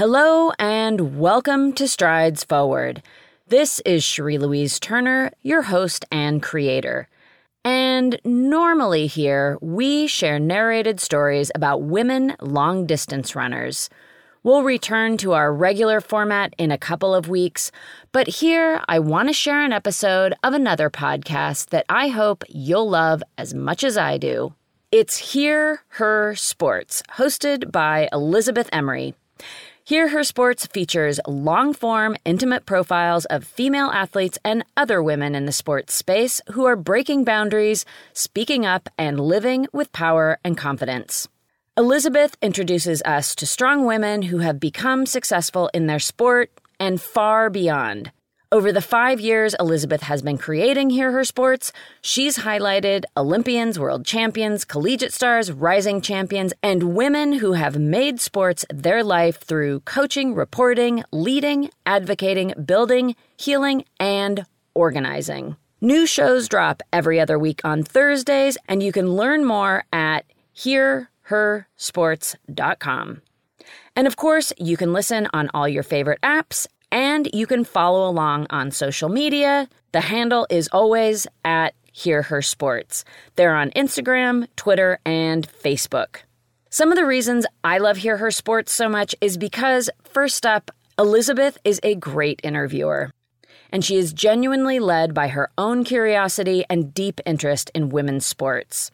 Hello and welcome to Strides Forward. This is Cherie Louise Turner, your host and creator. And normally here, we share narrated stories about women long distance runners. We'll return to our regular format in a couple of weeks, but here I want to share an episode of another podcast that I hope you'll love as much as I do. It's Hear Her Sports, hosted by Elizabeth Emery. Hear Her Sports features long form, intimate profiles of female athletes and other women in the sports space who are breaking boundaries, speaking up, and living with power and confidence. Elizabeth introduces us to strong women who have become successful in their sport and far beyond. Over the five years Elizabeth has been creating Hear Her Sports, she's highlighted Olympians, world champions, collegiate stars, rising champions, and women who have made sports their life through coaching, reporting, leading, advocating, building, healing, and organizing. New shows drop every other week on Thursdays, and you can learn more at Hear hersports.com. And of course, you can listen on all your favorite apps and you can follow along on social media. The handle is always at Hear Her Sports. They're on Instagram, Twitter, and Facebook. Some of the reasons I love Hear Her Sports so much is because, first up, Elizabeth is a great interviewer. And she is genuinely led by her own curiosity and deep interest in women's sports.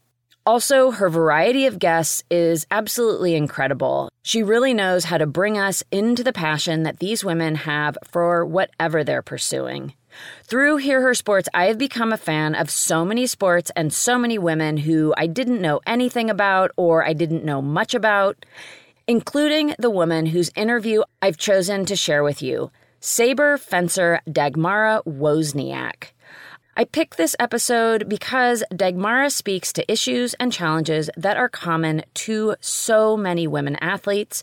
Also, her variety of guests is absolutely incredible. She really knows how to bring us into the passion that these women have for whatever they're pursuing. Through Hear Her Sports, I have become a fan of so many sports and so many women who I didn't know anything about or I didn't know much about, including the woman whose interview I've chosen to share with you saber fencer Dagmara Wozniak. I picked this episode because Dagmara speaks to issues and challenges that are common to so many women athletes.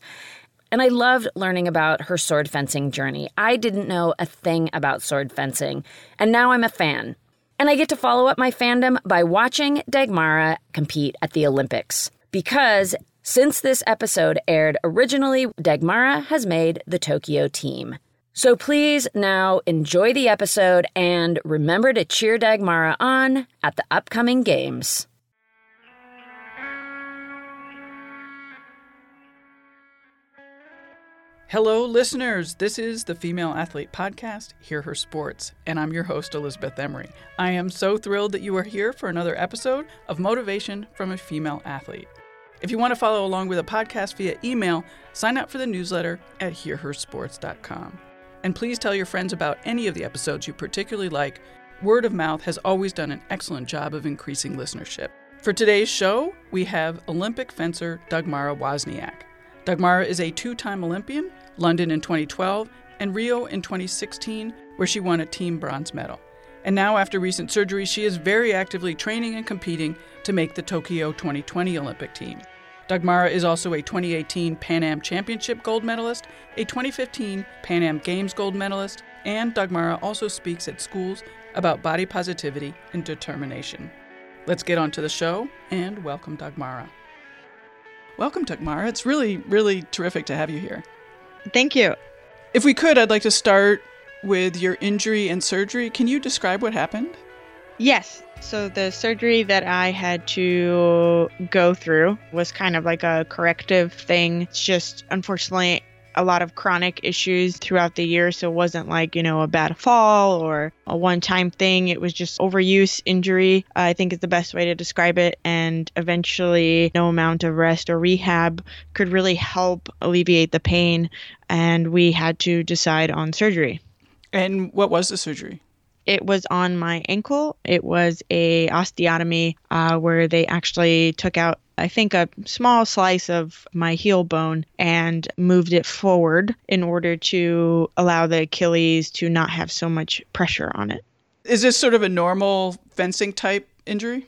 And I loved learning about her sword fencing journey. I didn't know a thing about sword fencing, and now I'm a fan. And I get to follow up my fandom by watching Dagmara compete at the Olympics. Because since this episode aired originally, Dagmara has made the Tokyo team. So please now enjoy the episode and remember to cheer Dagmara on at the upcoming games. Hello, listeners. This is the Female Athlete Podcast, Hear Her Sports, and I'm your host, Elizabeth Emery. I am so thrilled that you are here for another episode of Motivation from a Female Athlete. If you want to follow along with the podcast via email, sign up for the newsletter at hearhersports.com. And please tell your friends about any of the episodes you particularly like. Word of mouth has always done an excellent job of increasing listenership. For today's show, we have Olympic fencer Dagmara Wozniak. Dagmara is a two time Olympian, London in 2012 and Rio in 2016, where she won a team bronze medal. And now, after recent surgery, she is very actively training and competing to make the Tokyo 2020 Olympic team. Dagmara is also a 2018 Pan Am Championship gold medalist, a 2015 Pan Am Games gold medalist, and Dagmara also speaks at schools about body positivity and determination. Let's get on to the show and welcome Dagmara. Welcome, Dagmara. It's really, really terrific to have you here. Thank you. If we could, I'd like to start with your injury and surgery. Can you describe what happened? Yes. So the surgery that I had to go through was kind of like a corrective thing. It's just unfortunately a lot of chronic issues throughout the year. So it wasn't like, you know, a bad fall or a one time thing. It was just overuse injury, I think is the best way to describe it. And eventually, no amount of rest or rehab could really help alleviate the pain. And we had to decide on surgery. And what was the surgery? It was on my ankle. It was a osteotomy uh, where they actually took out, I think, a small slice of my heel bone and moved it forward in order to allow the Achilles to not have so much pressure on it. Is this sort of a normal fencing type injury?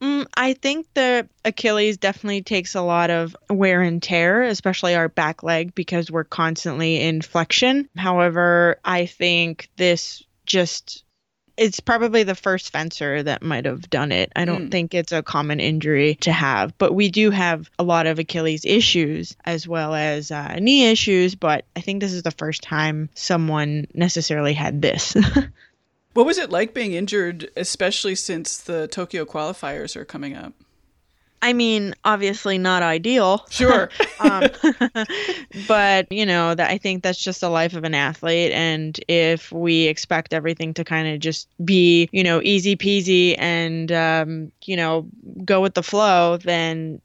Mm, I think the Achilles definitely takes a lot of wear and tear, especially our back leg, because we're constantly in flexion. However, I think this just it's probably the first fencer that might have done it. I don't Mm. think it's a common injury to have, but we do have a lot of Achilles issues as well as uh, knee issues. But I think this is the first time someone necessarily had this. What was it like being injured, especially since the Tokyo qualifiers are coming up? I mean, obviously not ideal. Sure. um, but you know that I think that's just the life of an athlete, and if we expect everything to kind of just be you know easy peasy and um, you know go with the flow, then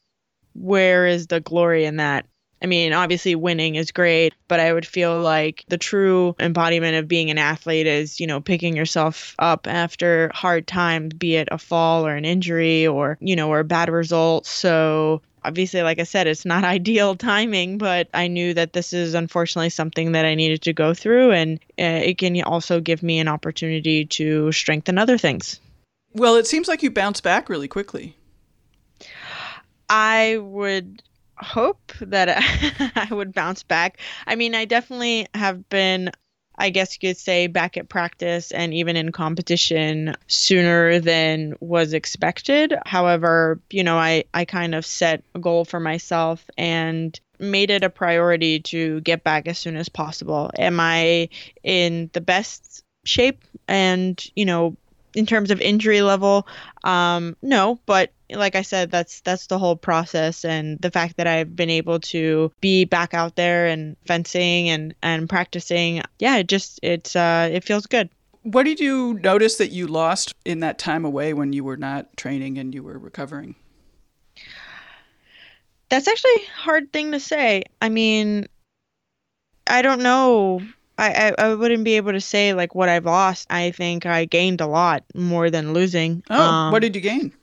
where is the glory in that? I mean, obviously winning is great, but I would feel like the true embodiment of being an athlete is, you know, picking yourself up after hard times, be it a fall or an injury or, you know, or a bad result. So obviously, like I said, it's not ideal timing, but I knew that this is unfortunately something that I needed to go through. And uh, it can also give me an opportunity to strengthen other things. Well, it seems like you bounced back really quickly. I would hope that I would bounce back. I mean, I definitely have been, I guess you could say, back at practice and even in competition sooner than was expected. However, you know, I, I kind of set a goal for myself and made it a priority to get back as soon as possible. Am I in the best shape and, you know, in terms of injury level, um, no, but like I said, that's that's the whole process, and the fact that I've been able to be back out there and fencing and and practicing, yeah, it just it's uh it feels good. What did you notice that you lost in that time away when you were not training and you were recovering? That's actually a hard thing to say. I mean, I don't know. I, I, wouldn't be able to say like what I've lost. I think I gained a lot more than losing. Oh, Um, what did you gain?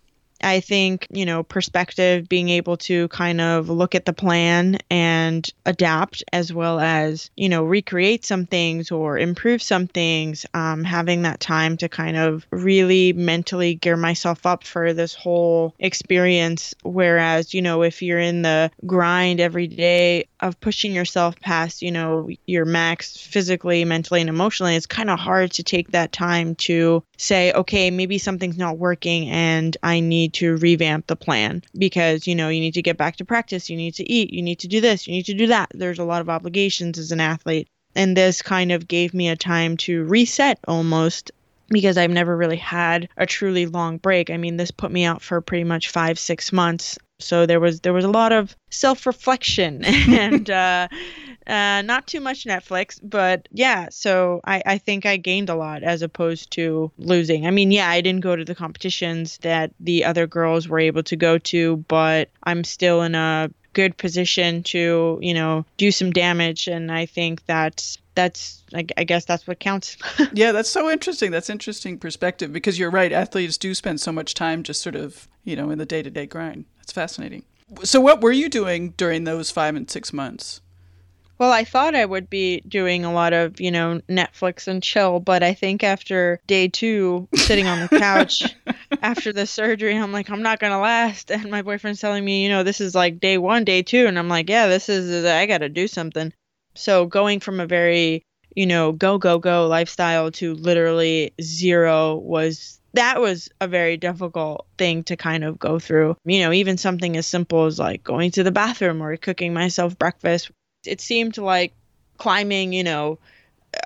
I think, you know, perspective, being able to kind of look at the plan and adapt, as well as, you know, recreate some things or improve some things, um, having that time to kind of really mentally gear myself up for this whole experience. Whereas, you know, if you're in the grind every day of pushing yourself past, you know, your max physically, mentally, and emotionally, it's kind of hard to take that time to say, okay, maybe something's not working and I need to revamp the plan because, you know, you need to get back to practice, you need to eat, you need to do this, you need to do that. There's a lot of obligations as an athlete. And this kind of gave me a time to reset almost because I've never really had a truly long break. I mean, this put me out for pretty much five, six months. So there was there was a lot of self reflection and uh, uh, not too much Netflix, but yeah. So I, I think I gained a lot as opposed to losing. I mean, yeah, I didn't go to the competitions that the other girls were able to go to, but I'm still in a good position to you know do some damage, and I think that's that's I, I guess that's what counts. Yeah, that's so interesting. That's interesting perspective because you're right. Athletes do spend so much time just sort of, you know, in the day to day grind. That's fascinating. So, what were you doing during those five and six months? Well, I thought I would be doing a lot of, you know, Netflix and chill, but I think after day two, sitting on the couch after the surgery, I'm like, I'm not going to last. And my boyfriend's telling me, you know, this is like day one, day two. And I'm like, yeah, this is, uh, I got to do something. So going from a very, you know, go, go, go lifestyle to literally zero was that was a very difficult thing to kind of go through. You know, even something as simple as like going to the bathroom or cooking myself breakfast. It seemed like climbing, you know,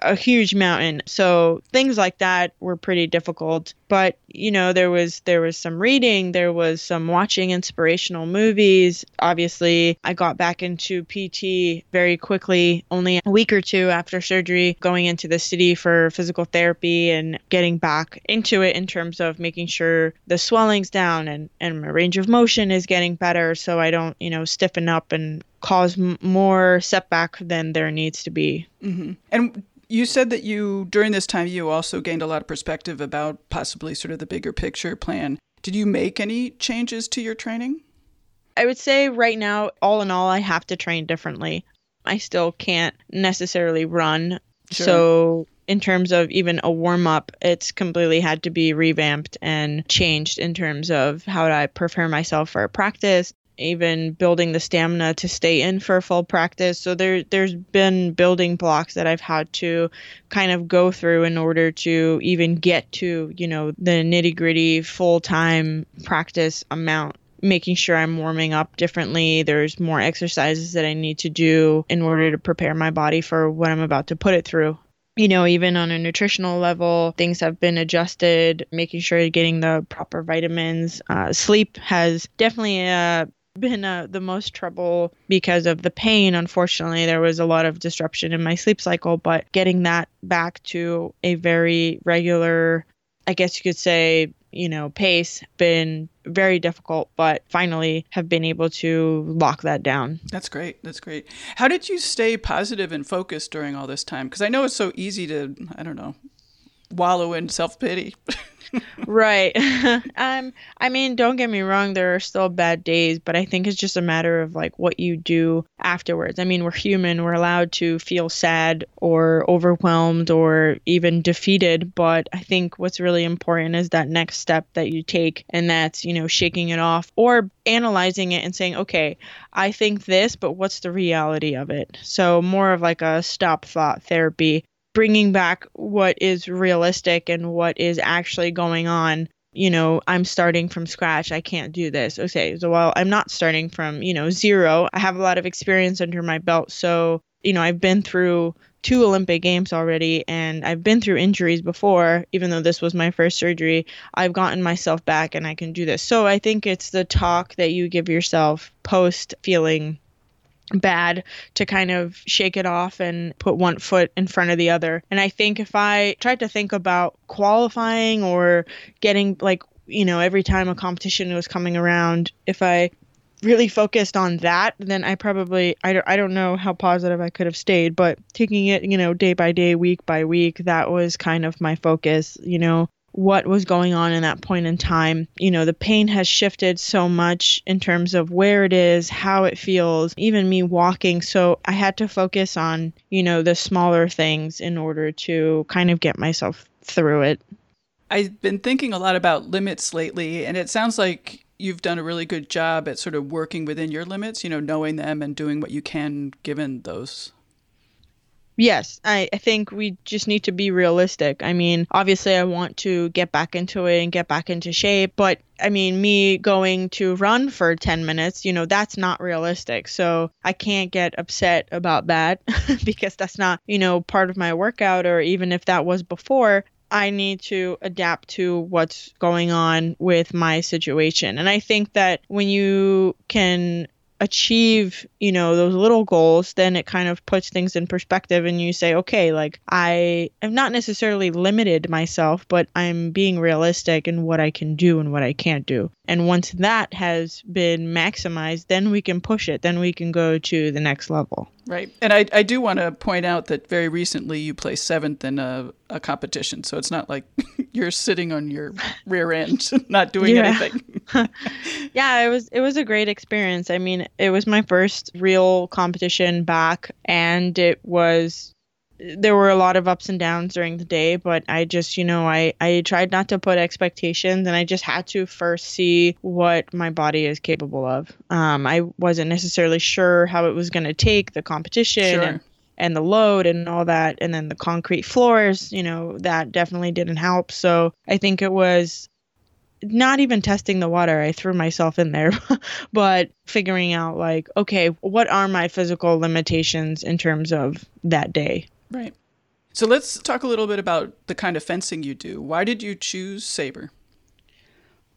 a huge mountain. So things like that were pretty difficult. But, you know, there was there was some reading, there was some watching inspirational movies. Obviously, I got back into PT very quickly, only a week or two after surgery, going into the city for physical therapy and getting back into it in terms of making sure the swelling's down and and my range of motion is getting better so I don't, you know, stiffen up and cause m- more setback than there needs to be. hmm And you said that you, during this time, you also gained a lot of perspective about possibly sort of the bigger picture plan. Did you make any changes to your training? I would say right now, all in all, I have to train differently. I still can't necessarily run. Sure. So, in terms of even a warm up, it's completely had to be revamped and changed in terms of how do I prepare myself for a practice. Even building the stamina to stay in for full practice. So there there's been building blocks that I've had to kind of go through in order to even get to, you know, the nitty-gritty full-time practice amount making sure I'm warming up differently. There's more exercises that I need to do in order to prepare my body for what I'm about to put it through you know, even on a nutritional level, things have been adjusted, making sure you're getting the proper vitamins. Uh, sleep has definitely uh, been uh, the most trouble because of the pain. Unfortunately, there was a lot of disruption in my sleep cycle, but getting that back to a very regular, I guess you could say, you know, pace been very difficult, but finally have been able to lock that down. That's great. That's great. How did you stay positive and focused during all this time? Because I know it's so easy to, I don't know, wallow in self pity. right. um I mean, don't get me wrong, there are still bad days, but I think it's just a matter of like what you do afterwards. I mean, we're human, we're allowed to feel sad or overwhelmed or even defeated, but I think what's really important is that next step that you take and that's, you know, shaking it off or analyzing it and saying, "Okay, I think this, but what's the reality of it?" So, more of like a stop thought therapy bringing back what is realistic and what is actually going on. You know i'm starting from scratch. I can't do this. Okay so well i'm not starting from you know zero. I have a lot of experience under my belt. So you know i've been through two olympic games already and i've been through injuries before even though this was my first surgery. I've gotten myself back and i can do this. So i think it's the talk that you give yourself post feeling bad to kind of shake it off and put one foot in front of the other. And I think if I tried to think about qualifying or getting like, you know, every time a competition was coming around, if I really focused on that, then I probably I don't I don't know how positive I could have stayed, but taking it, you know, day by day, week by week, that was kind of my focus, you know, what was going on in that point in time. You know, the pain has shifted so much in terms of where it is, how it feels, even me walking. So I had to focus on, you know, the smaller things in order to kind of get myself through it. I've been thinking a lot about limits lately, and it sounds like you've done a really good job at sort of working within your limits, you know, knowing them and doing what you can given those Yes, I, I think we just need to be realistic. I mean, obviously, I want to get back into it and get back into shape, but I mean, me going to run for 10 minutes, you know, that's not realistic. So I can't get upset about that because that's not, you know, part of my workout, or even if that was before, I need to adapt to what's going on with my situation. And I think that when you can achieve, you know, those little goals, then it kind of puts things in perspective and you say, okay, like I have not necessarily limited myself, but I'm being realistic in what I can do and what I can't do. And once that has been maximized, then we can push it. Then we can go to the next level. Right. And I, I do want to point out that very recently you placed seventh in a, a competition. So it's not like you're sitting on your rear end, not doing yeah. anything. yeah, it was it was a great experience. I mean, it was my first real competition back and it was there were a lot of ups and downs during the day, but I just, you know, I, I tried not to put expectations and I just had to first see what my body is capable of. Um, I wasn't necessarily sure how it was going to take the competition sure. and, and the load and all that. And then the concrete floors, you know, that definitely didn't help. So I think it was not even testing the water. I threw myself in there, but figuring out like, okay, what are my physical limitations in terms of that day? Right. So let's talk a little bit about the kind of fencing you do. Why did you choose saber?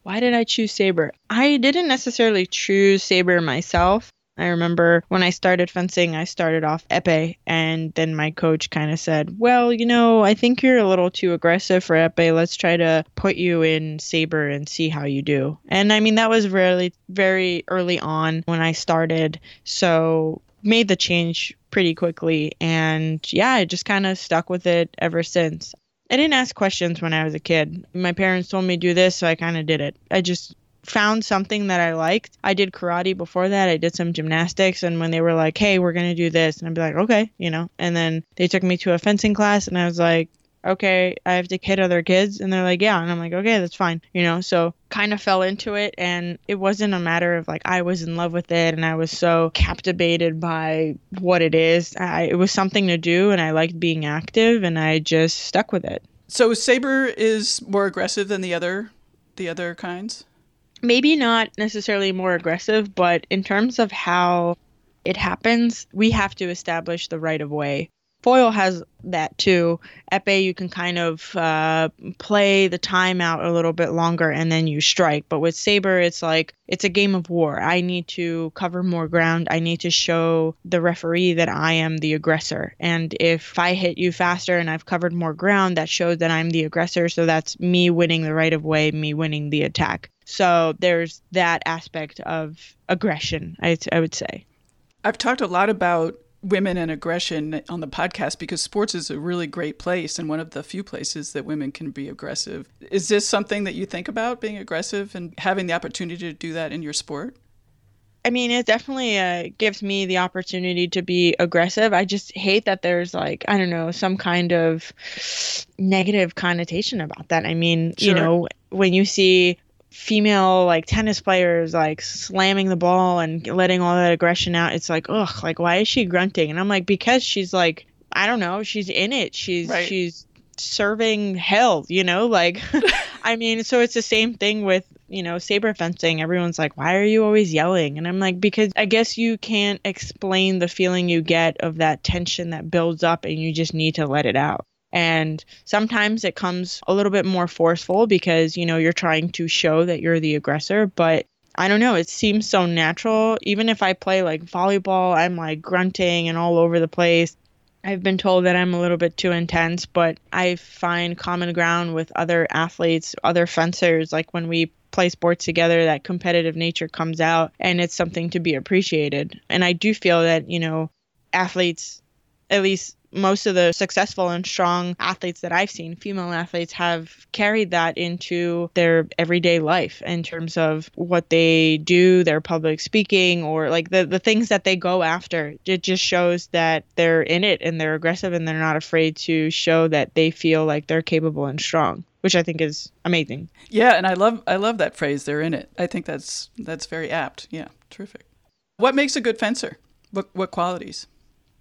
Why did I choose saber? I didn't necessarily choose saber myself. I remember when I started fencing, I started off epee, and then my coach kind of said, Well, you know, I think you're a little too aggressive for epee. Let's try to put you in saber and see how you do. And I mean, that was really very early on when I started. So made the change pretty quickly. And yeah, I just kind of stuck with it ever since. I didn't ask questions when I was a kid. My parents told me do this, so I kind of did it. I just found something that I liked. I did karate before that. I did some gymnastics and when they were like, "Hey, we're going to do this." And I'd be like, "Okay," you know. And then they took me to a fencing class and I was like, okay, I have to hit other kids. And they're like, yeah. And I'm like, okay, that's fine. You know, so kind of fell into it. And it wasn't a matter of like, I was in love with it and I was so captivated by what it is. I, it was something to do and I liked being active and I just stuck with it. So saber is more aggressive than the other the other kinds? Maybe not necessarily more aggressive, but in terms of how it happens, we have to establish the right of way foil has that too. Epee, you can kind of uh, play the time out a little bit longer and then you strike. But with Saber, it's like it's a game of war. I need to cover more ground. I need to show the referee that I am the aggressor. And if I hit you faster and I've covered more ground, that shows that I'm the aggressor. So that's me winning the right of way, me winning the attack. So there's that aspect of aggression, I, I would say. I've talked a lot about women and aggression on the podcast because sports is a really great place and one of the few places that women can be aggressive. Is this something that you think about being aggressive and having the opportunity to do that in your sport? I mean, it definitely uh, gives me the opportunity to be aggressive. I just hate that there's like, I don't know, some kind of negative connotation about that. I mean, sure. you know, when you see female like tennis players like slamming the ball and letting all that aggression out it's like ugh like why is she grunting? And i'm like because she's like i don't know she's in it. She's right. she's serving hell you know? Like i mean so it's the same thing with you know saber fencing. Everyone's like why are you always yelling? And i'm like because i guess you can't explain the feeling you get of that tension that builds up and you just need to let it out and sometimes it comes a little bit more forceful because, you know, you're trying to show that you're the aggressor. But I don't know, it seems so natural. Even if I play like volleyball, I'm like grunting and all over the place. I've been told that I'm a little bit too intense, but I find common ground with other athletes, other fencers. Like when we play sports together, that competitive nature comes out and it's something to be appreciated. And I do feel that, you know, athletes, at least most of the successful and strong athletes that I've seen, female athletes, have carried that into their everyday life in terms of what they do, their public speaking, or like the, the things that they go after. It just shows that they're in it and they're aggressive and they're not afraid to show that they feel like they're capable and strong which I think is amazing. Yeah, and I love I love that phrase. They're in it. I think that's that's very apt. Yeah, terrific. What makes a good fencer? What what qualities?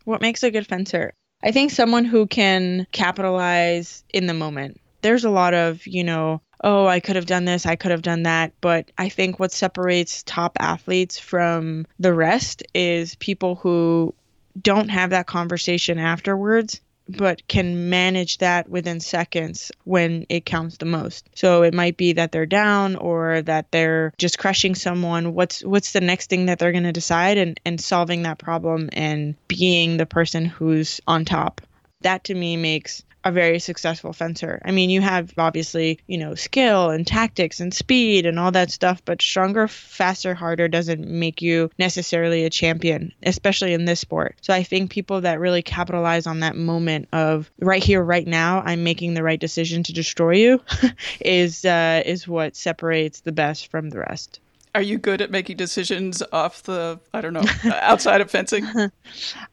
What makes a good fencer? I think someone who can capitalize in the moment. There's a lot of, you know, oh, I could have done this, I could have done that. But I think what separates top athletes from the rest is people who don't have that conversation afterwards but can manage that within seconds when it counts the most. So it might be that they're down or that they're just crushing someone. What's what's the next thing that they're going to decide and and solving that problem and being the person who's on top. That to me makes a very successful fencer. I mean, you have obviously, you know, skill and tactics and speed and all that stuff, but stronger, faster, harder doesn't make you necessarily a champion, especially in this sport. So I think people that really capitalize on that moment of right here, right now, I'm making the right decision to destroy you is uh, is what separates the best from the rest. Are you good at making decisions off the, I don't know, outside of fencing? uh,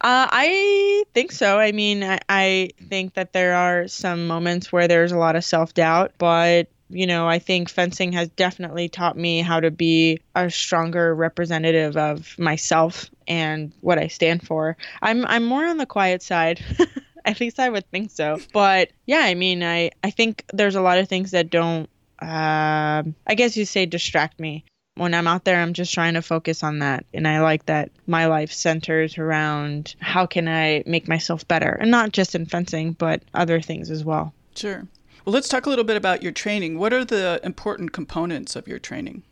I think so. I mean, I, I think that there are some moments where there's a lot of self doubt, but you know, I think fencing has definitely taught me how to be a stronger representative of myself and what I stand for. I'm I'm more on the quiet side. At least I would think so. But yeah, I mean, I I think there's a lot of things that don't uh, I guess you say distract me when I'm out there, I'm just trying to focus on that. And I like that my life centers around how can I make myself better? And not just in fencing, but other things as well. Sure. Well, let's talk a little bit about your training. What are the important components of your training?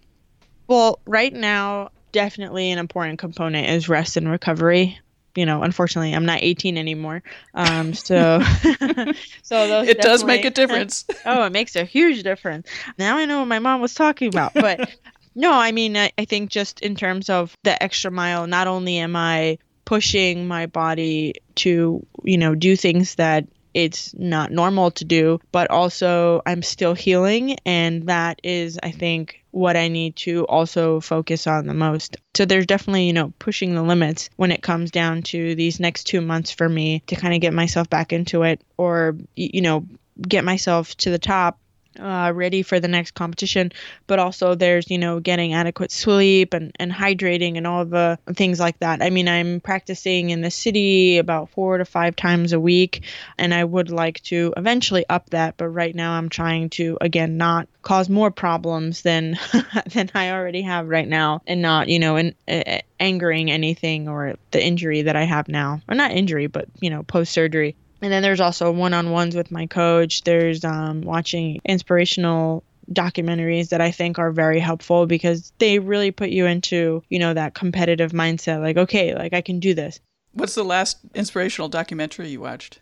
Well, right now, definitely an important component is rest and recovery. You know, unfortunately, I'm not 18 anymore. Um, so, so those it does make a difference. oh, it makes a huge difference. Now I know what my mom was talking about. But no, I mean, I, I think just in terms of the extra mile, not only am I pushing my body to, you know, do things that it's not normal to do, but also I'm still healing. And that is, I think, what I need to also focus on the most. So there's definitely, you know, pushing the limits when it comes down to these next two months for me to kind of get myself back into it or, you know, get myself to the top uh, ready for the next competition. But also, there's, you know, getting adequate sleep and, and hydrating and all the things like that. I mean, I'm practicing in the city about four to five times a week, and I would like to eventually up that. But right now, I'm trying to, again, not cause more problems than than I already have right now and not, you know, and uh, angering anything or the injury that I have now. Or not injury, but, you know, post surgery. And then there's also one on ones with my coach. There's um, watching inspirational documentaries that I think are very helpful because they really put you into, you know, that competitive mindset like, okay, like I can do this. What's the last inspirational documentary you watched?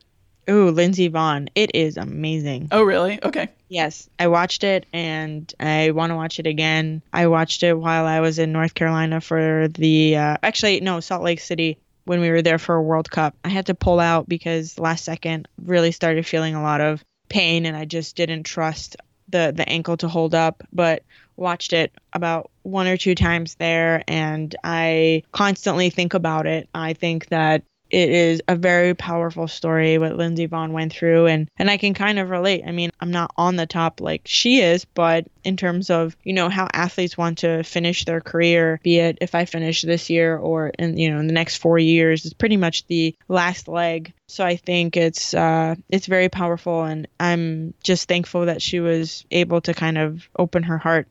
Ooh, Lindsey Vonn. It is amazing. Oh, really? Okay. Yes, I watched it and I want to watch it again. I watched it while I was in North Carolina for the, uh, actually, no, Salt Lake City when we were there for a World Cup. I had to pull out because last second really started feeling a lot of pain and I just didn't trust the the ankle to hold up, but watched it about one or two times there and I constantly think about it. I think that it is a very powerful story what Lindsey Vonn went through and and I can kind of relate. I mean, I'm not on the top like she is, but in terms of, you know, how athletes want to finish their career, be it if I finish this year or in you know, in the next 4 years, it's pretty much the last leg. So I think it's uh it's very powerful and I'm just thankful that she was able to kind of open her heart.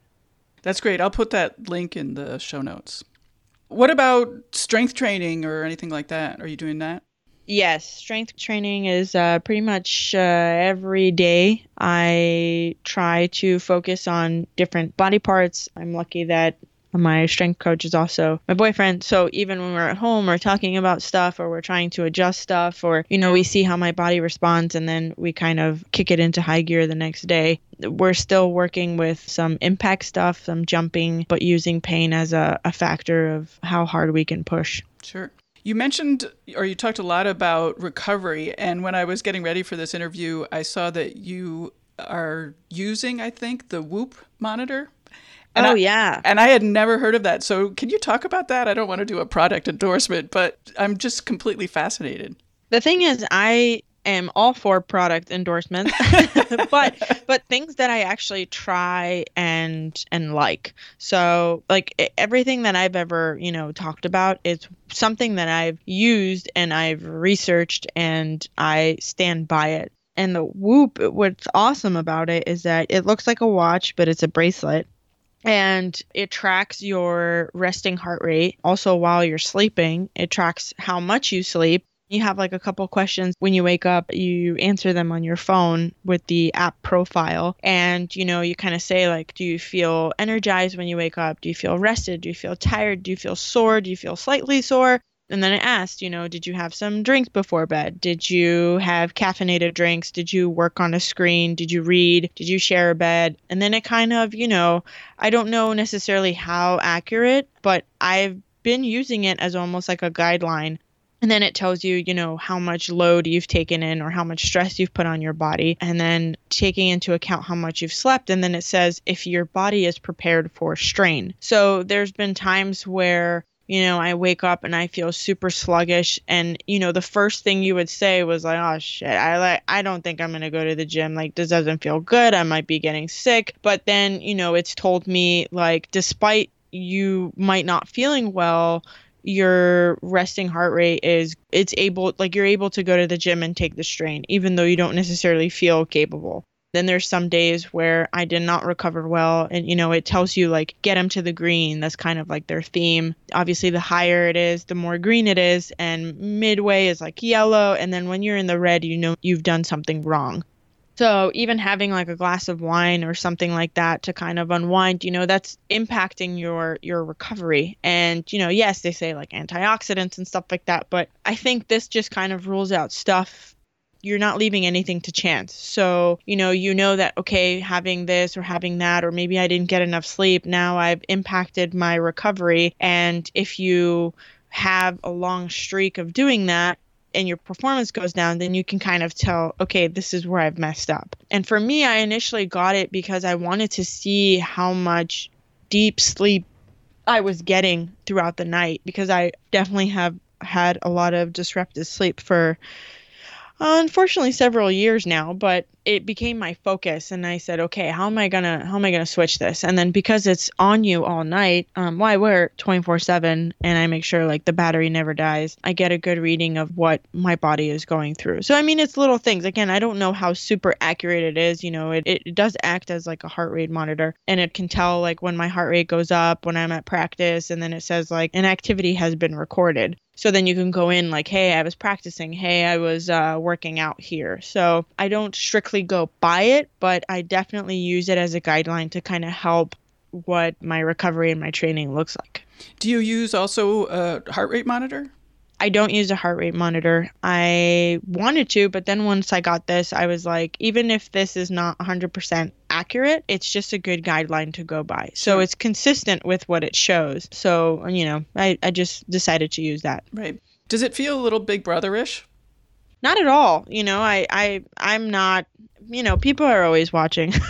That's great. I'll put that link in the show notes. What about strength training or anything like that? Are you doing that? Yes, strength training is uh, pretty much uh, every day. I try to focus on different body parts. I'm lucky that my strength coach is also my boyfriend. So even when we're at home or talking about stuff or we're trying to adjust stuff or, you know, we see how my body responds and then we kind of kick it into high gear the next day. We're still working with some impact stuff, some jumping, but using pain as a, a factor of how hard we can push. Sure. You mentioned, or you talked a lot about recovery. And when I was getting ready for this interview, I saw that you are using, I think, the Whoop monitor. And oh, I, yeah. And I had never heard of that. So can you talk about that? I don't want to do a product endorsement, but I'm just completely fascinated. The thing is, I am all for product endorsements but but things that i actually try and and like so like everything that i've ever you know talked about is something that i've used and i've researched and i stand by it and the whoop what's awesome about it is that it looks like a watch but it's a bracelet and it tracks your resting heart rate. Also while you're sleeping it tracks how much you sleep. You have like a couple questions. When you wake up you answer them on your phone with the app profile. And you know you kind of say like do you feel energized when you wake up? Do you feel rested? Do you feel tired? Do you feel sore? Do you feel slightly sore and then it asked, you know, did you have some drinks before bed? Did you have caffeinated drinks? Did you work on a screen? Did you read? Did you share a bed? And then it kind of, you know, I don't know necessarily how accurate, but I've been using it as almost like a guideline and then it tells you, you know, how much load you've taken in or how much stress you've put on your body. And then taking into account how much you've slept. And then it says if your body is prepared for strain. So there's been times where you know, I wake up and I feel super sluggish. And, you know, the first thing you would say was like, oh shit, I like, I don't think I'm going to go to the gym. Like, this doesn't feel good. I might be getting sick. But then, you know, it's told me, like, despite you might not feeling well, your resting heart rate is it's able like you're able to go to the gym and take the strain even though you don't necessarily feel capable then there's some days where i did not recover well. And you know it tells you like get them to the green. That's kind of like their theme. Obviously the higher it is the more green it is. And midway is like yellow. And then when you're in the red you know you've done something wrong. So even having like a glass of wine or something like that to kind of unwind, you know, that's impacting your your recovery. And you know, yes, they say like antioxidants and stuff like that, but I think this just kind of rules out stuff you're not leaving anything to chance. So, you know, you know that, okay, having this or having that, or maybe I didn't get enough sleep, now I've impacted my recovery. And if you have a long streak of doing that, and your performance goes down, then you can kind of tell, okay, this is where I've messed up. And for me, I initially got it because I wanted to see how much deep sleep I was getting throughout the night because I definitely have had a lot of disrupted sleep for uh, unfortunately several years now, but it became my focus and i said okay how am i gonna how am i gonna switch this? And then because it's on you all night um well wear 24 7 and i make sure like the battery never dies. I get a good reading of what my body is going through. So i mean it's little things. Again i don't know how super accurate it is you know it, it does act as like a heart rate monitor and it can tell like when my heart rate goes up when i'm at practice and then it says like an activity has been recorded. So then you can go in like, hey, I was practicing. Hey, I was uh, working out here. So I don't strictly go by it, but I definitely use it as a guideline to kind of help what my recovery and my training looks like. Do you use also a heart rate monitor? I don't use a heart rate monitor. I wanted to, but then once I got this, I was like, even if this is not 100% accurate, it's just a good guideline to go by. So it's consistent with what it shows. So, you know, I, I just decided to use that. Right. Does it feel a little big brotherish? Not at all. You know, I, I I'm not you know, people are always watching.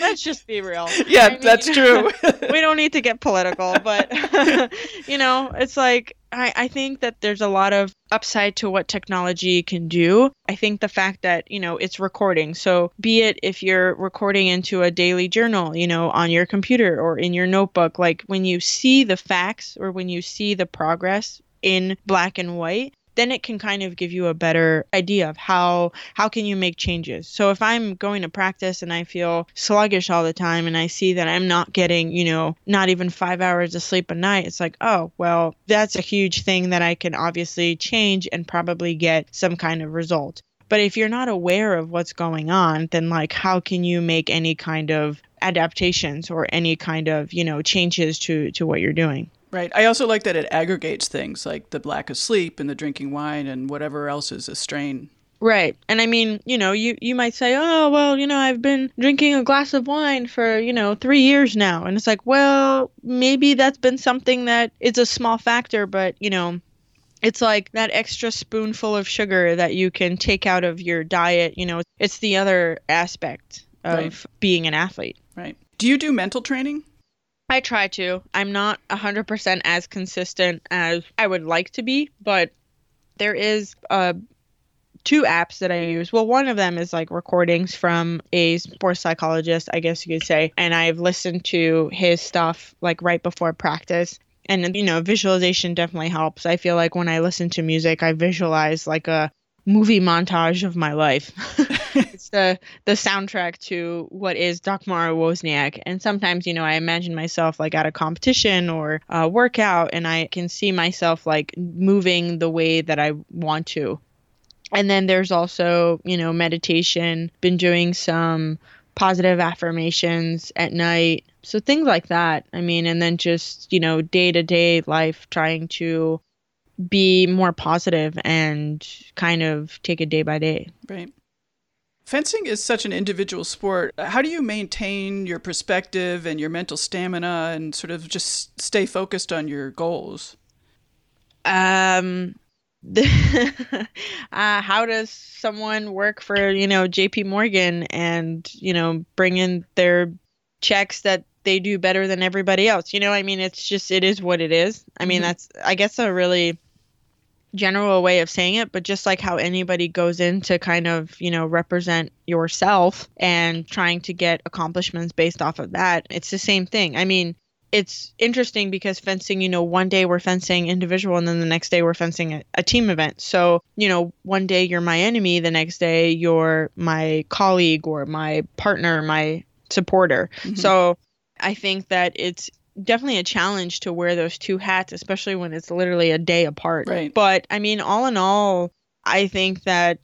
Let's just be real. Yeah, I mean, that's true. we don't need to get political, but you know, it's like I, I think that there's a lot of upside to what technology can do. I think the fact that, you know, it's recording. So be it if you're recording into a daily journal, you know, on your computer or in your notebook, like when you see the facts or when you see the progress in black and white, then it can kind of give you a better idea of how how can you make changes. So if i'm going to practice and i feel sluggish all the time and i see that i'm not getting you know not even five hours of sleep a night it's like oh well that's a huge thing that i can obviously change and probably get some kind of result. But if you're not aware of what's going on then like how can you make any kind of adaptations or any kind of you know changes to to what you're doing Right. I also like that it aggregates things like the lack of sleep and the drinking wine and whatever else is a strain. Right. And I mean, you know, you you might say, "Oh, well, you know, I've been drinking a glass of wine for, you know, 3 years now." And it's like, "Well, maybe that's been something that is a small factor, but, you know, it's like that extra spoonful of sugar that you can take out of your diet, you know, it's the other aspect of right. being an athlete. Right. Do you do mental training? I try to. I'm not 100% as consistent as I would like to be, but there is uh, two apps that I use. Well, one of them is like recordings from a sports psychologist, I guess you could say, and I've listened to his stuff like right before practice. And you know, visualization definitely helps. I feel like when I listen to music, I visualize like a movie montage of my life. it's the the soundtrack to what is Dagmar Wozniak. And sometimes, you know, I imagine myself like at a competition or a workout and I can see myself like moving the way that I want to. And then there's also, you know, meditation, been doing some positive affirmations at night. So things like that. I mean, and then just, you know, day to day life trying to be more positive and kind of take it day by day. Right. Fencing is such an individual sport. How do you maintain your perspective and your mental stamina and sort of just stay focused on your goals? Um, the, uh, how does someone work for you know J.P. Morgan and you know bring in their checks that they do better than everybody else? You know, I mean, it's just it is what it is. I mean, mm-hmm. that's I guess a really general way of saying it, but just like how anybody goes in to kind of, you know, represent yourself and trying to get accomplishments based off of that, it's the same thing. I mean, it's interesting because fencing, you know, one day we're fencing individual and then the next day we're fencing a, a, team event. So, you know, one day you're my enemy, the next day you're my colleague or my partner, my supporter. Mm-hmm. So I think that it's definitely a challenge to wear those two hats, especially when it's literally a day apart. Right. But I mean, all in all, I think that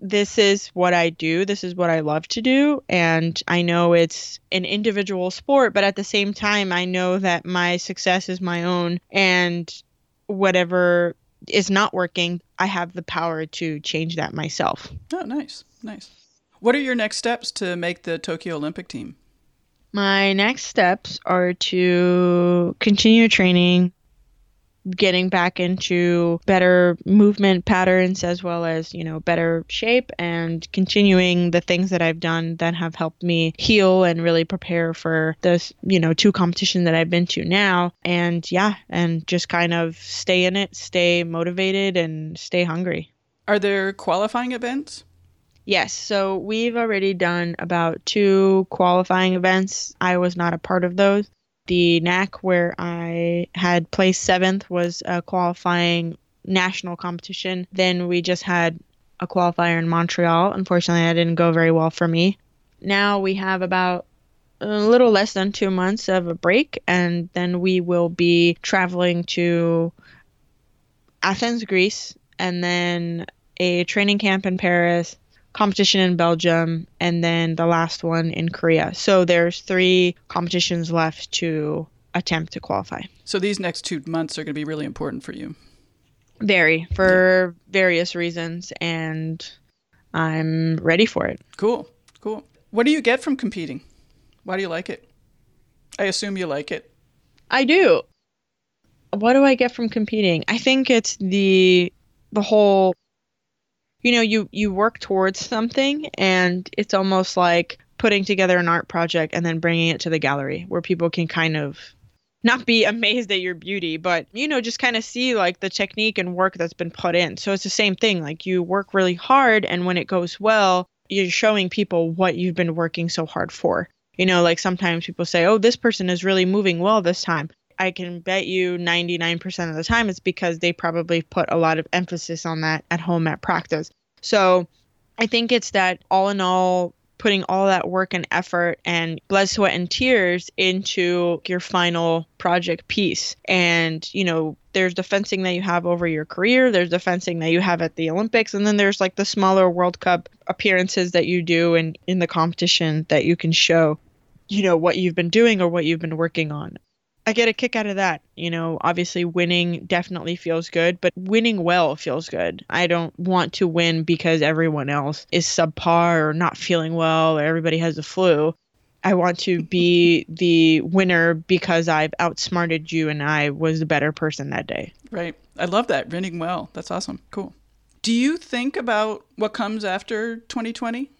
this is what I do. This is what I love to do. And I know it's an individual sport, but at the same time, I know that my success is my own. And whatever is not working, I have the power to change that myself. Oh, nice. Nice. What are your next steps to make the Tokyo Olympic team? My next steps are to continue training, getting back into better movement patterns as well as, you know, better shape and continuing the things that I've done that have helped me heal and really prepare for this, you know, two competition that I've been to now. And yeah, and just kind of stay in it, stay motivated and stay hungry. Are there qualifying events? Yes, so we've already done about two qualifying events. I was not a part of those. The NAC, where I had placed seventh, was a qualifying national competition. Then we just had a qualifier in Montreal. Unfortunately, that didn't go very well for me. Now we have about a little less than two months of a break, and then we will be traveling to Athens, Greece, and then a training camp in Paris, competition in Belgium, and then the last one in Korea. So there's three competitions left to attempt to qualify. So these next two months are going to be really important for you. Very, for various reasons, and I'm ready for it. Cool. Cool. What do you get from competing? Why do you like it? I assume you like it. I do. What do I get from competing? I think it's the the whole you know, you you work towards something and it's almost like putting together an art project and then bringing it to the gallery where people can kind of not be amazed at your beauty, but you know, just kind of see like the technique and work that's been put in. So it's the same thing. Like you work really hard and when it goes well, you're showing people what you've been working so hard for. You know, like sometimes people say, "Oh, this person is really moving well this time." I can bet you 99% of the time it's because they probably put a lot of emphasis on that at home at practice. So, I think it's that all in all putting all that work and effort and blood, sweat, and tears into your final project piece. And, you know, there's the fencing that you have over your career, there's the fencing that you have at the Olympics, and then there's like the smaller World Cup appearances that you do and in, in the competition that you can show, you know, what you've been doing or what you've been working on. I get a kick out of that. You know, obviously winning definitely feels good, but winning well feels good. I don't want to win because everyone else is subpar or not feeling well or everybody has the flu. I want to be the winner because I've outsmarted you and I was the better person that day. Right. I love that. Winning well. That's awesome. Cool. Do you think about what comes after 2020?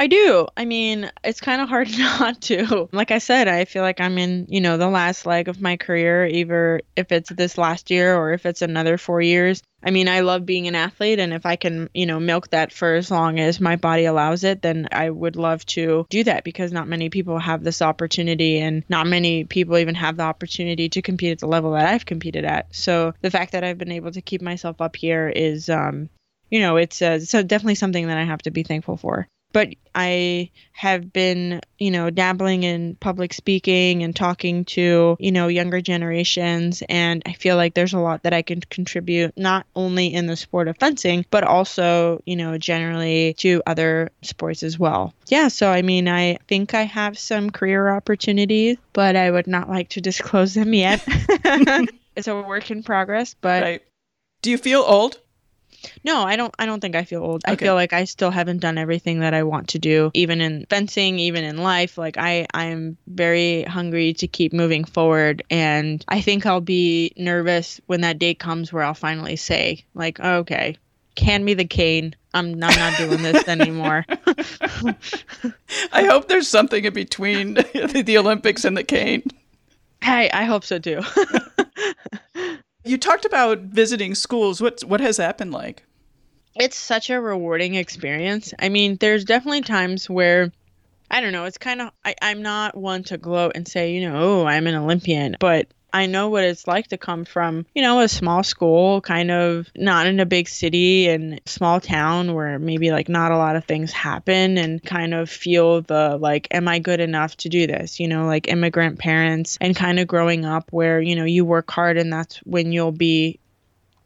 I do. I mean, it's kind of hard not to. Like I said, I feel like I'm in, you know, the last leg of my career, either if it's this last year or if it's another four years. I mean, I love being an athlete, and if I can, you know, milk that for as long as my body allows it, then I would love to do that because not many people have this opportunity, and not many people even have the opportunity to compete at the level that I've competed at. So the fact that I've been able to keep myself up here is, um, you know, it's, uh, it's definitely something that I have to be thankful for but I have been, you know, dabbling in public speaking and talking to, you know, younger generations. And I feel like there's a lot that I can contribute, not only in the sport of fencing, but also, you know, generally to other sports as well. Yeah. So, I mean, I think I have some career opportunities, but I would not like to disclose them yet. it's a work in progress, but. Right. Do you feel old? No, I don't I don't think I feel old. Okay. I feel like I still haven't done everything that I want to do, even in fencing, even in life. Like I I'm very hungry to keep moving forward and I think I'll be nervous when that date comes where I'll finally say like, oh, "Okay, can me the cane. I'm, I'm not doing this anymore. I hope there's something in between the Olympics and the cane. Hey, I hope so too. You talked about visiting schools. What what has that been like? It's such a rewarding experience. I mean, there's definitely times where I don't know, it's kind of I'm not one to gloat and say, you know, oh, I'm an Olympian, but I know what it's like to come from, you know, a small school, kind of not in a big city and small town where maybe like not a lot of things happen and kind of feel the like, am I good enough to do this? You know, like immigrant parents and kind of growing up where, you know, you work hard and that's when you'll be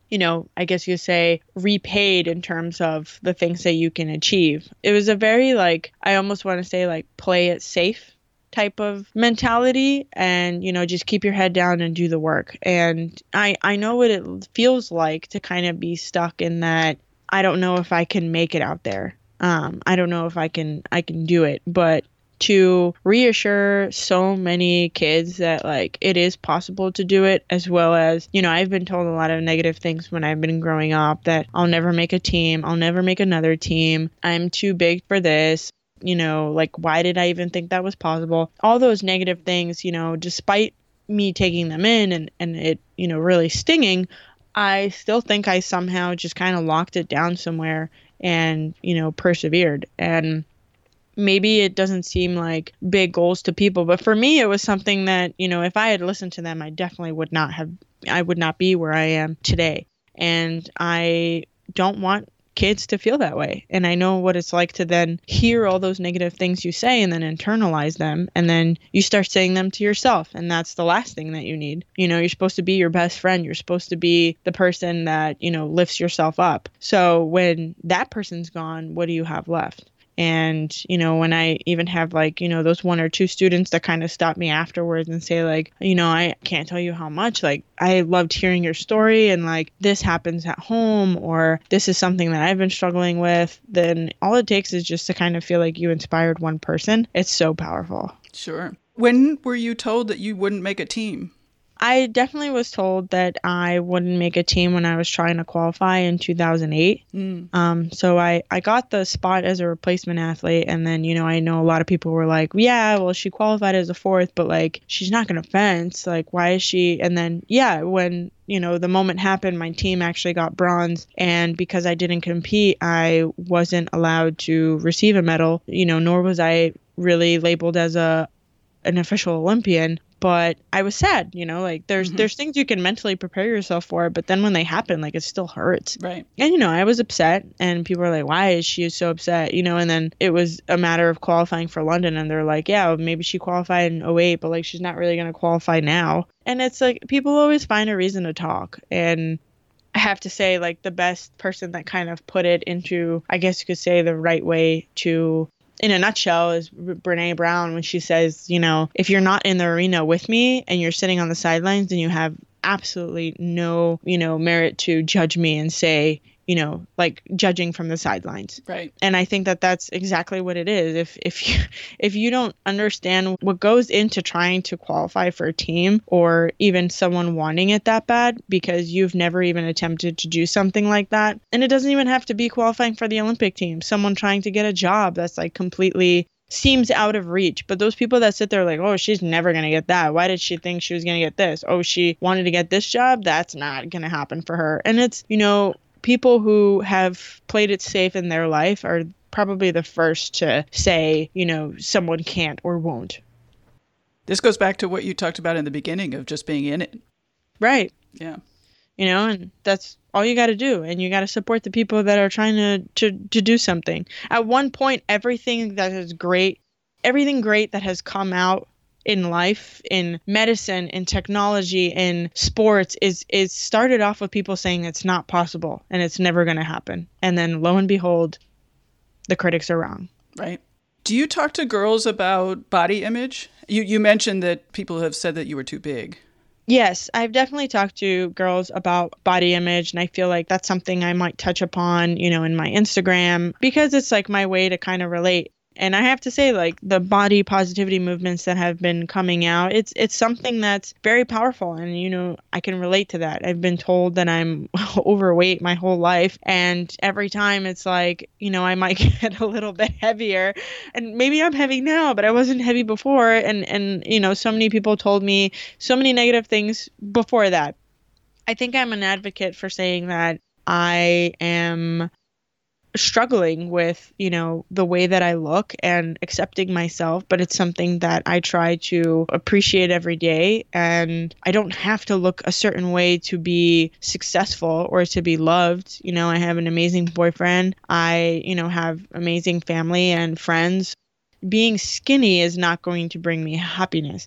you know, I guess you say repaid in terms of the things that you can achieve. It was a very like I almost want to say like play it safe type of mentality and you know just keep your head down and do the work. And i i know what it feels like to kind of be stuck in that i don't know if i can make it out there. Um i don't know if i can i can do it. But to reassure so many kids that like it is possible to do it as well as you know I've been told a lot of negative things when I've been growing up that I'll never make a team I'll never make another team. I'm too big for this you know, like why did I even think that was possible? All those negative things, you know, despite me taking them in and, and it, you know, really stinging, I still think I somehow just kind of locked it down somewhere and, you know, persevered. And maybe it doesn't seem like big goals to people, but for me, it was something that, you know, if I had listened to them, I definitely would not have, I would not be where I am today. And I don't want kids to feel that way. And I know what it's like to then hear all those negative things you say and then internalize them. And then you start saying them to yourself. And that's the last thing that you need. You know, you're supposed to be your best friend. You're supposed to be the person that, you know, lifts yourself up. So when that person's gone, what do you have left? And, you know, when I even have like, you know, those one or two students that kind of stop me afterwards and say, like, you know, I can't tell you how much, like, I loved hearing your story and like this happens at home or this is something that I've been struggling with, then all it takes is just to kind of feel like you inspired one person. It's so powerful. Sure. When were you told that you wouldn't make a team? I definitely was told that I wouldn't make a team when I was trying to qualify in 2008. Mm. Um, so I, I got the spot as a replacement athlete. And then, you know, I know a lot of people were like, yeah, well, she qualified as a fourth, but like, she's not going to fence. Like, why is she? And then, yeah, when, you know, the moment happened, my team actually got bronze. And because I didn't compete, I wasn't allowed to receive a medal, you know, nor was I really labeled as a an official Olympian but I was sad, you know, like there's mm-hmm. there's things you can mentally prepare yourself for, but then when they happen, like it still hurts. Right. And you know, I was upset and people were like, Why is she so upset? You know, and then it was a matter of qualifying for London and they're like, Yeah, well, maybe she qualified in 08, but like she's not really gonna qualify now. And it's like people always find a reason to talk and I have to say, like, the best person that kind of put it into, I guess you could say, the right way to in a nutshell is Brene Brown when she says, you know, if you're not in the arena with me and you're sitting on the sidelines, then you have absolutely no, you know, merit to judge me and say, you know, like judging from the sidelines. Right. And I think that that's exactly what it is. If if you if you don't understand what goes into trying to qualify for a team or even someone wanting it that bad because you've never even attempted to do something like that, and it doesn't even have to be qualifying for the Olympic team. Someone trying to get a job that's like completely seems out of reach. But those people that sit there like, oh, she's never going to get that. Why did she think she was going to get this? Oh, she wanted to get this job. That's not going to happen for her. And it's, you know, people who have played it safe in their life are probably the first to say, you know, someone can't or won't. This goes back to what you talked about in the beginning of just being in it. Right. Yeah. You know, and that's all you got to do and you got to support the people that are trying to, to to do something. At one point everything that is great, everything great that has come out in life, in medicine, in technology, in sports is is started off with people saying it's not possible and it's never going to happen. And then lo and behold, the critics are wrong. Right. Do you talk to girls about body image? You you mentioned that people have said that you were too big. Yes, I've definitely talked to girls about body image, and I feel like that's something I might touch upon, you know, in my Instagram because it's like my way to kind of relate and I have to say, like the body positivity movements that have been coming out, it's it's something that's very powerful, and you know I can relate to that. I've been told that I'm overweight my whole life, and every time it's like you know I might get a little bit heavier, and maybe I'm heavy now, but I wasn't heavy before, and and you know so many people told me so many negative things before that. I think I'm an advocate for saying that I am struggling with, you know, the way that I look and accepting myself, but it's something that I try to appreciate every day. And I don't have to look a certain way to be successful or to be loved. You know, I have an amazing boyfriend, I, you know, have amazing family and friends. Being skinny is not going to bring me happiness.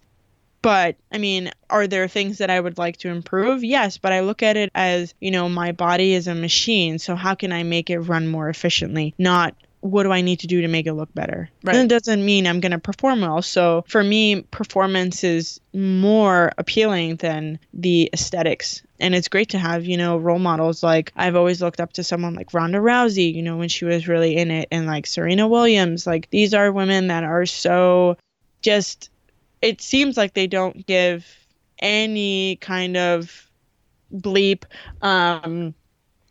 But I mean, are there things that I would like to improve? Yes, but I look at it as, you know, my body is a machine. So how can I make it run more efficiently? Not what do I need to do to make it look better? Right. And it doesn't mean I'm going to perform well. So for me, performance is more appealing than the aesthetics. And it's great to have, you know, role models. Like I've always looked up to someone like Ronda Rousey, you know, when she was really in it, and like Serena Williams. Like these are women that are so just it seems like they don't give any kind of bleep um,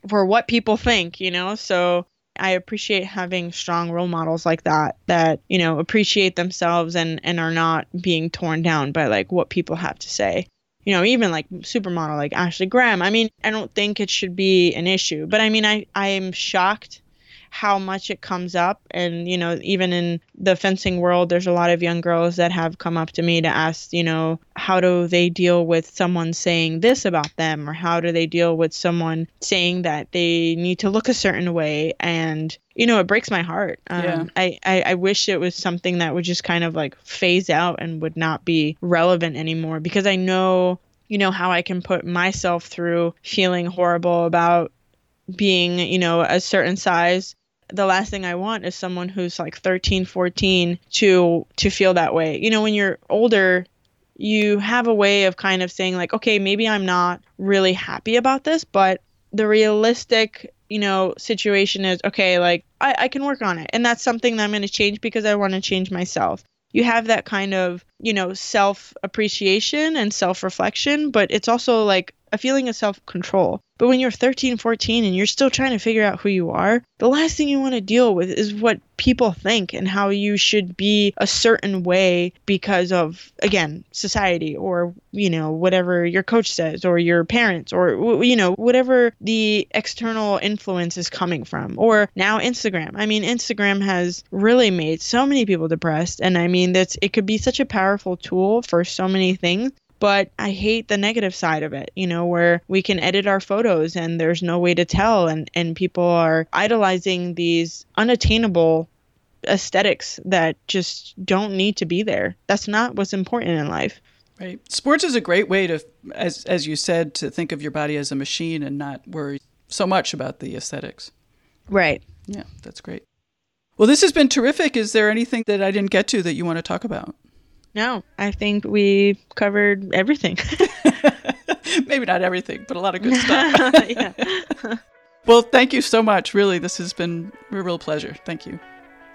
for what people think, you know? So I appreciate having strong role models like that that, you know, appreciate themselves and, and are not being torn down by like what people have to say. You know, even like supermodel like Ashley Graham. I mean, I don't think it should be an issue, but I mean, I, I am shocked how much it comes up. And, you know, even in the fencing world, there's a lot of young girls that have come up to me to ask, you know, how do they deal with someone saying this about them? Or how do they deal with someone saying that they need to look a certain way? And, you know, it breaks my heart. Um, Yeah. I, I, I wish it was something that would just kind of like phase out and would not be relevant anymore because I know, you know, how I can put myself through feeling horrible about being, you know, a certain size. The last thing I want is someone who's like 13, 14 to to feel that way. You know, when you're older, you have a way of kind of saying like, okay, maybe I'm not really happy about this, but the realistic, you know, situation is okay, like I, I can work on it. And that's something that I'm going to change because I want to change myself. You have that kind of, you know, self appreciation and self reflection, but it's also like a feeling of self control. But when you're 13, 14 and you're still trying to figure out who you are, the last thing you want to deal with is what people think and how you should be a certain way because of, again, society or, you know, whatever your coach says or your parents or, you know, whatever the external influence is coming from. Or now Instagram. I mean, Instagram has really made so many people depressed. And I mean, that's, it could be such a powerful tool for so many things but I hate the negative side of it, you know, where we can edit our photos and there's no way to tell and and people are idolizing these unattainable aesthetics that just don't need to be there. That's not what's important in life. Right. Sports is a great way to, as as you said, to think of your body as a machine and not worry so much about the aesthetics. Right. Yeah, that's great. Well, this has been terrific. Is there anything that I didn't get to that you want to talk about? No, I think we covered everything. Maybe not everything, but a lot of good stuff. well, thank you so much. Really, this has been a real pleasure. Thank you.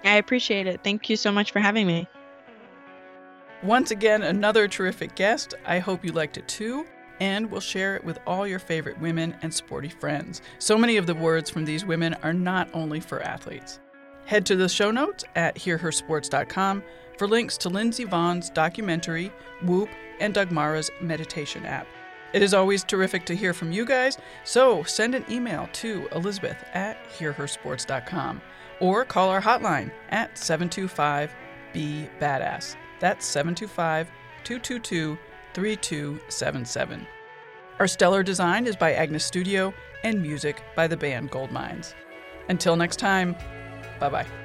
I appreciate it. Thank you so much for having me. Once again, another terrific guest. I hope you liked it too. And we'll share it with all your favorite women and sporty friends. So many of the words from these women are not only for athletes. Head to the show notes at hearhersports.com for links to Lindsey Vonn's documentary, Whoop, and Dagmara's meditation app. It is always terrific to hear from you guys, so send an email to Elizabeth at hearhersports.com or call our hotline at 725 Be Badass. That's 725 222 3277. Our stellar design is by Agnes Studio and music by the band Gold Mines. Until next time, bye bye.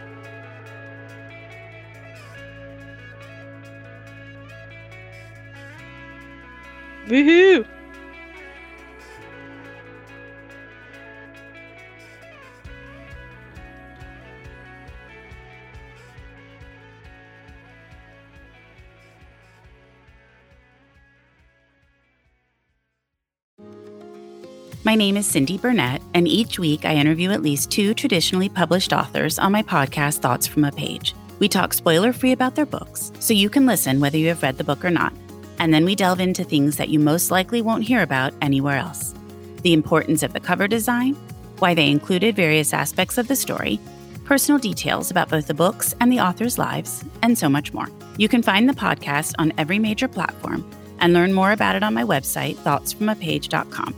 Woohoo! My name is Cindy Burnett, and each week I interview at least two traditionally published authors on my podcast, Thoughts from a Page. We talk spoiler free about their books, so you can listen whether you have read the book or not. And then we delve into things that you most likely won't hear about anywhere else the importance of the cover design, why they included various aspects of the story, personal details about both the books and the authors' lives, and so much more. You can find the podcast on every major platform and learn more about it on my website, thoughtsfromapage.com.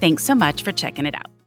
Thanks so much for checking it out.